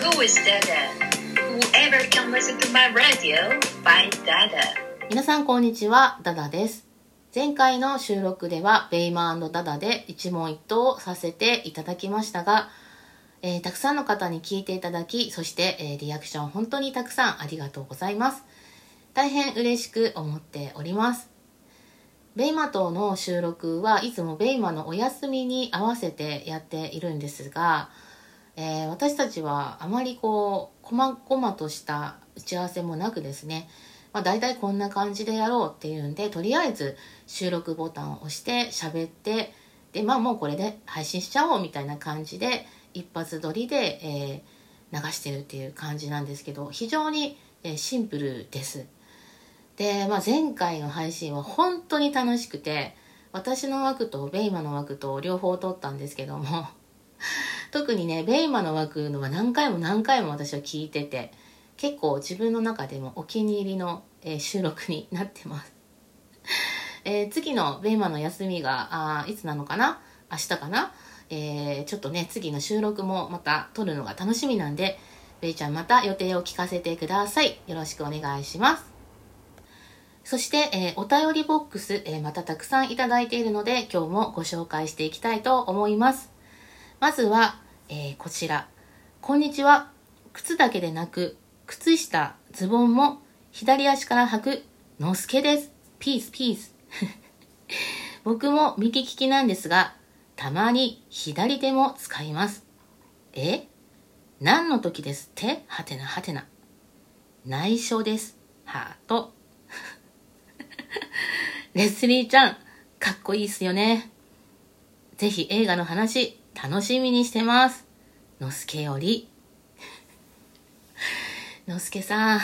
Who is Dada? Whoever can listen to my radio, find Dada. 皆さんこんにちは、ダダです。前回の収録ではベイマーダダで一問一答させていただきましたが、えーたくさんの方に聞いていただき、そして、えーリアクション本当にたくさんありがとうございます。大変嬉しく思っております。ベイマとの収録はいつもベイマのお休みに合わせてやっているんですが、えー私たちはあまりこう、細々とした打ち合わせもなくですね、まあ、大体こんな感じでやろうっていうんでとりあえず収録ボタンを押して喋ってでまあもうこれで配信しちゃおうみたいな感じで一発撮りで、えー流してるっていう感じなんですけど非常に、えーシンプルです。で、まあ、前回の配信は本当に楽しくて私の枠とベイマの枠と両方撮ったんですけども特にねベイマの枠のは何回も何回も私は聞いてて結構自分の中でもお気に入りの、えー収録になってます、えー次のベイマの休みがあいつなのかな？明日かな、えーちょっとね次の収録もまた撮るのが楽しみなんでベイちゃんまた予定を聞かせてください。よろしくお願いします。そして、えーお便りボックス、えーまたたくさんいただいているので今日もご紹介していきたいと思います。まずは、えーこちら。こんにちは。靴だけでなく靴下ズボンも左足から履くのすけです。ピースピース。僕も右利きなんですがたまに左手も使います。え？何の時ですって？はてなはてな。内緒です。ハート レスリーちゃんかっこいいっすよね。ぜひ映画の話楽しみにしてます。のすけより。のすけさん。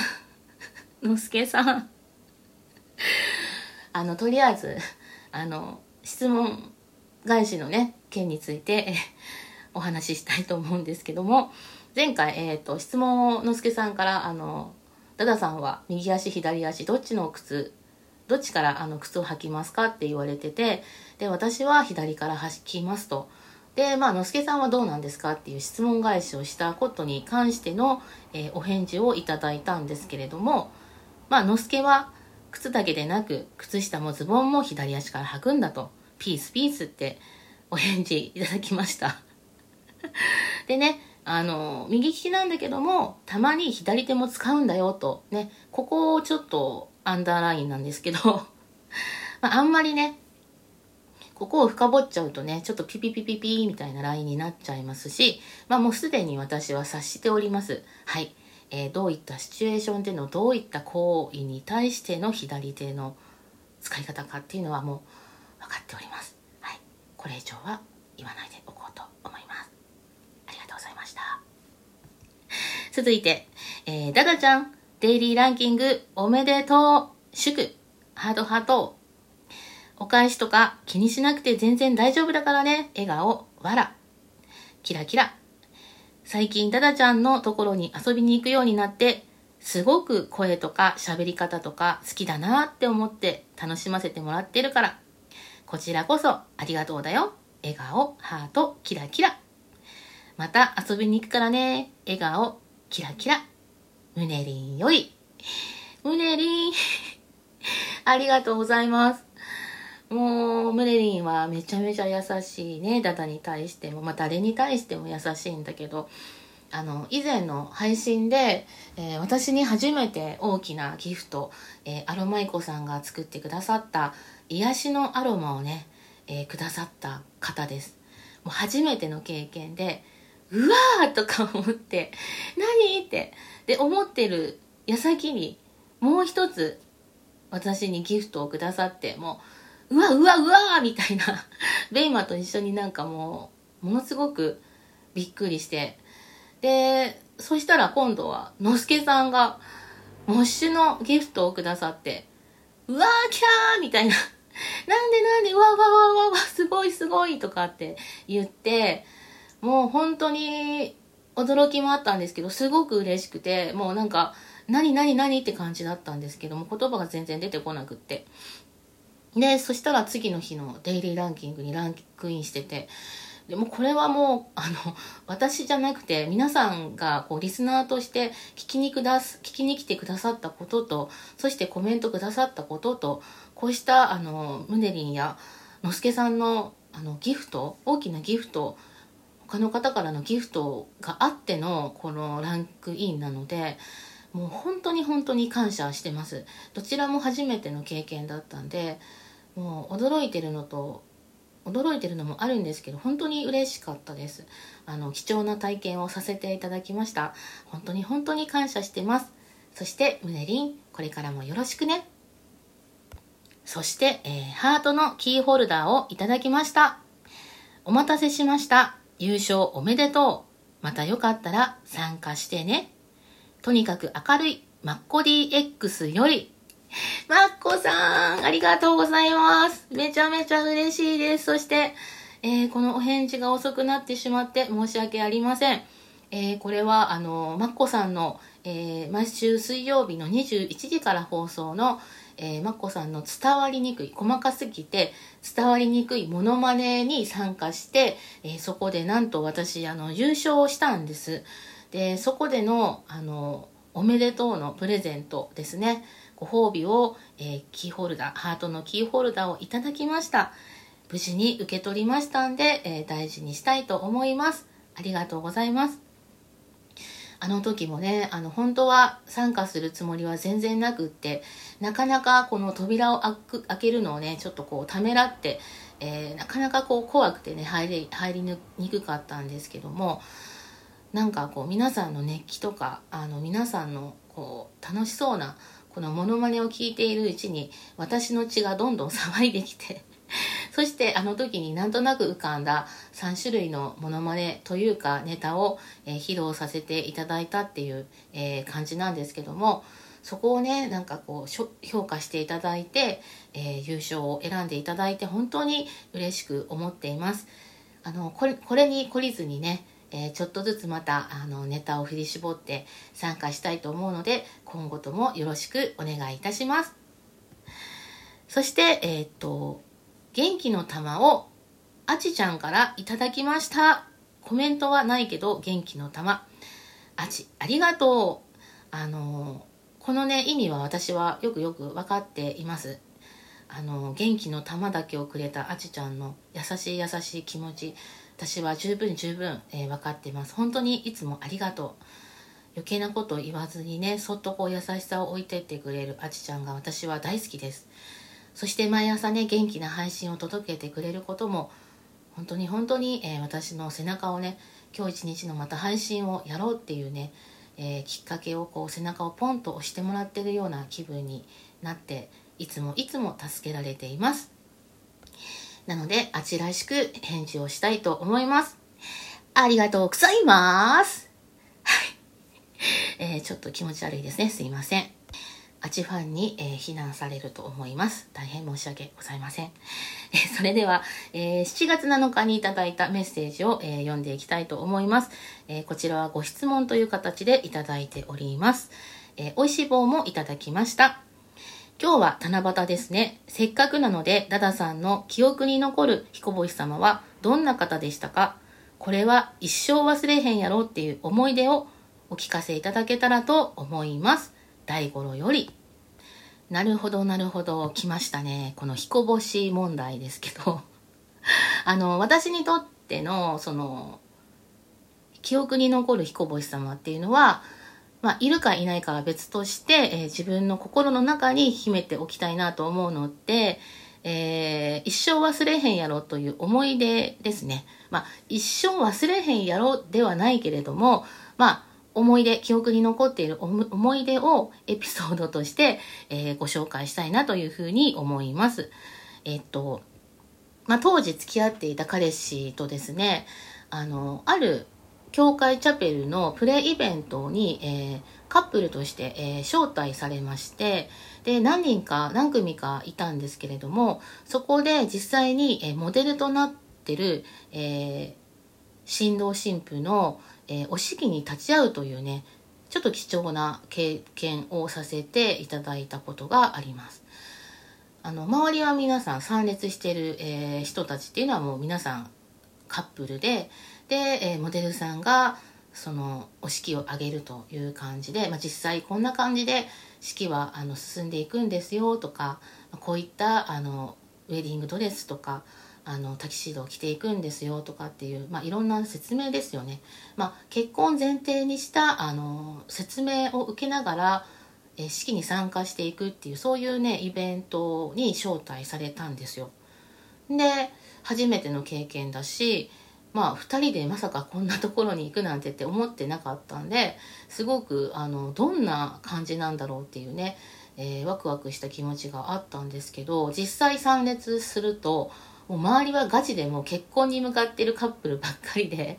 のすけさん。あのとりあえずあの質問返しのね件についてお話ししたいと思うんですけども。前回、えー、と質問をのすけさんからあのダダさんは右足左足どっちの靴どっちからあの靴を履きますかって言われててで私は左から履きますと。でまあのすけさんはどうなんですかっていう質問返しをしたことに関しての、えーお返事をいただいたんですけれどもまあのすけは靴だけでなく靴下もズボンも左足から履くんだとピースピースってお返事いただきました。でねあの右利きなんだけどもたまに左手も使うんだよとねここをちょっとアンダーラインなんですけど、まあ、あんまりねここを深掘っちゃうとねちょっとピピピピピみたいなラインになっちゃいますし、まあ、もうすでに私は察しております。はい、えーどういったシチュエーションでのどういった行為に対しての左手の使い方かっていうのはもう分かっております。はい。これ以上は言わないでおこうと思います。ありがとうございました。続いて、えー、ダダちゃん、デイリーランキングおめでとう。祝。ハートハート。お返しとか気にしなくて全然大丈夫だからね笑顔、わらキラキラ最近ダダちゃんのところに遊びに行くようになってすごく声とか喋り方とか好きだなって思って楽しませてもらってるからこちらこそありがとうだよ笑顔、ハート、キラキラまた遊びに行くからね。笑顔、キラキラ。ムネリンより。ムネリン。ありがとうございます。もう、ムネリンはめちゃめちゃ優しいね。ダダに対しても、まあ誰に対しても優しいんだけど、あの、以前の配信で、えー私に初めて大きなギフト、えーアロマイコさんが作ってくださった癒しのアロマをね、えーくださった方です。もう初めての経験で、うわーとか思って、何？って。で、思ってる矢先に、もう一つ、私にギフトをくださって、もう、うわ、うわ、うわーみたいな、ベイマと一緒になんかもう、ものすごくびっくりして、で、そしたら今度は、のすけさんが、モッシュのギフトをくださって、うわー、キャーみたいな。なんでなんで、うわわわわわ、すごいすごいとかって言って、もう本当に驚きもあったんですけど、すごく嬉しくて、もうなんか、何何何って感じだったんですけども、言葉が全然出てこなくって。で、そしたら次の日のデイリーランキングにランクインしてて、でもこれはもうあの私じゃなくて皆さんがこうリスナーとして聞きにくだす聞きに来てくださったこととそしてコメントくださったこととこうしたあのムネリンやのすけさんのあのギフト大きなギフト他の方からのギフトがあってのこのランクインなのでもう本当に本当に感謝してます。どちらも初めての経験だったんでもう驚いてるのと驚いてるのもあるんですけど本当に嬉しかったです。あの貴重な体験をさせていただきました。本当に本当に感謝してます。そしてムネリンこれからもよろしくね。そして、えーハートのキーホルダーをいただきました。お待たせしました。優勝おめでとう。またよかったら参加してね。とにかく明るいマッコ DX より マッコさん、ありがとうございます。めちゃめちゃ嬉しいです。そして、えーこのお返事が遅くなってしまって申し訳ありません。えーこれは、あの、マッコさんの、えー毎週水曜日の21時から放送の、えーマッコさんの伝わりにくい、細かすぎて伝わりにくいモノマネに参加して、えーそこでなんと私、あの、優勝をしたんです。で、そこでの、あの、おめでとうのプレゼントですね。ご褒美を、えーキーホルダー、ハートのキーホルダーをいただきました。無事に受け取りましたんで、えー大事にしたいと思います。ありがとうございます。あの時もね、あの本当は参加するつもりは全然なくって、なかなかこの扉を開く開けるのをね、ちょっとこうためらって、えーなかなかこう怖くてね、入り入りにくかったんですけども、なんかこう皆さんの熱気とかあの皆さんのこう楽しそうなこのモノマネを聞いているうちに私の血がどんどん騒いできて そしてあの時になんとなく浮かんだ3種類のモノマネというかネタを、えー披露させていただいたっていう、えー感じなんですけどもそこをねなんかこう評価していただいて、えー優勝を選んでいただいて本当に嬉しく思っています。あのこれこれに懲りずにね、えーちょっとずつまたあのネタを振り絞って参加したいと思うので今後ともよろしくお願いいたします。そしてえーっと元気の玉をあちちゃんからいただきました。コメントはないけど元気の玉。あちありがとう。あのこのね意味は私はよくよく分かっています。あの元気の玉だけをくれたあちちゃんの優しい優しい気持ち。私は十分十分、えー分かっています。本当にいつもありがとう。余計なことを言わずにねそっとこう優しさを置いてってくれるあちちゃんが私は大好きです。そして毎朝ね元気な配信を届けてくれることも本当に本当に、えー私の背中をね今日一日のまた配信をやろうっていうね、えーきっかけをこう背中をポンと押してもらってるような気分になっていつもいつも助けられています。なのであちらしく返事をしたいと思いますありがとうございますはい、えーちょっと気持ち悪いですねすいませんあちファンに、えー非難されると思います。大変申し訳ございません。えーそれでは、えー7月7日にいただいたメッセージを、え読んでいきたいと思います、えこちらはご質問という形でいただいております。えー、おいしい棒もいただきました。今日は七夕ですね。せっかくなので、ダダさんの記憶に残る彦星様はどんな方でしたか？これは一生忘れへんやろっていう思い出をお聞かせいただけたらと思います。大五郎より。なるほど、なるほど。来ましたね。この彦星問題ですけど。あの、私にとっての、その、記憶に残る彦星様っていうのは、まあ、いるかいないかは別として、えー自分の心の中に秘めておきたいなと思うのって、えー一生忘れへんやろという思い出ですね。まあ、一生忘れへんやろではないけれども、まあ、思い出、記憶に残っている思思い出をエピソードとして、えーご紹介したいなというふうに思います。えっと、まあ、当時付き合っていた彼氏とですね、あの、ある教会チャペルのプレイベントに、えーカップルとして、えー招待されまして、で、何人か、何組かいたんですけれども、そこで実際に、えーモデルとなってる、えー新郎新婦の、えーお式に立ち会うというね、ちょっと貴重な経験をさせていただいたことがあります。あの周りは皆さん参列してる、えー人たちっていうのはもう皆さんカップルでで、えーモデルさんがそのお式を挙げるという感じで、まあ、実際こんな感じで式はあの進んでいくんですよとかこういったあのウェディングドレスとかあのタキシードを着ていくんですよとかっていう、まあ、いろんな説明ですよね、まあ、結婚前提にしたあの説明を受けながらえ式に参加していくっていうそういうねイベントに招待されたんですよ。で初めての経験だしまあ2人でまさかこんなところに行くなんてって思ってなかったんですごくあのどんな感じなんだろうっていうね、えーワクワクした気持ちがあったんですけど実際参列するともう周りはガチでもう結婚に向かってるカップルばっかりで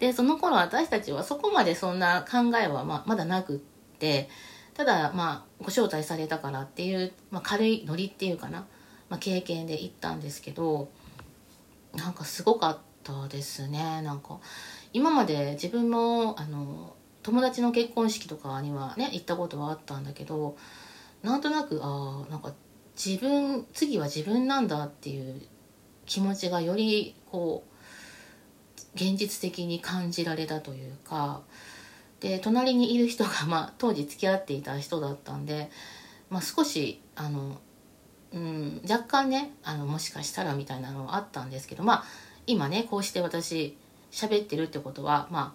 でその頃私たちはそこまでそんな考えはままだなくってただまあご招待されたからっていう、まあ、軽いノリっていうかな、まあ、経験で行ったんですけどなんかすごかったですね。なんか今まで自分もあの友達の結婚式とかにはね行ったことはあったんだけどなんとなくあーなんか自分次は自分なんだっていう気持ちがよりこう現実的に感じられたというかで隣にいる人が、まあ、当時付き合っていた人だったんで、まあ、少しあの、うん、若干ねあのもしかしたらみたいなのはあったんですけどまあ今ねこうして私喋ってるってことはま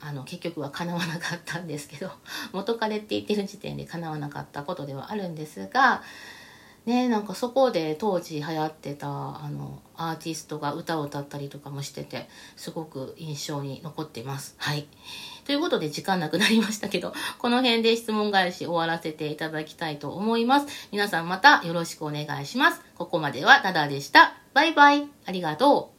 ああの結局は叶わなかったんですけど 元彼って言ってる時点で叶わなかったことではあるんですがねなんかそこで当時流行ってたあのアーティストが歌を歌ったりとかもしててすごく印象に残っています。はいということで時間なくなりましたけど、この辺で質問返し終わらせていただきたいと思います。皆さんまたよろしくお願いします。ここまではダダでした。バイバイ。ありがとう。